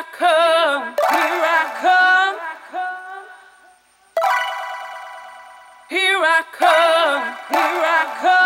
I come, here I come. Here I come, here I come.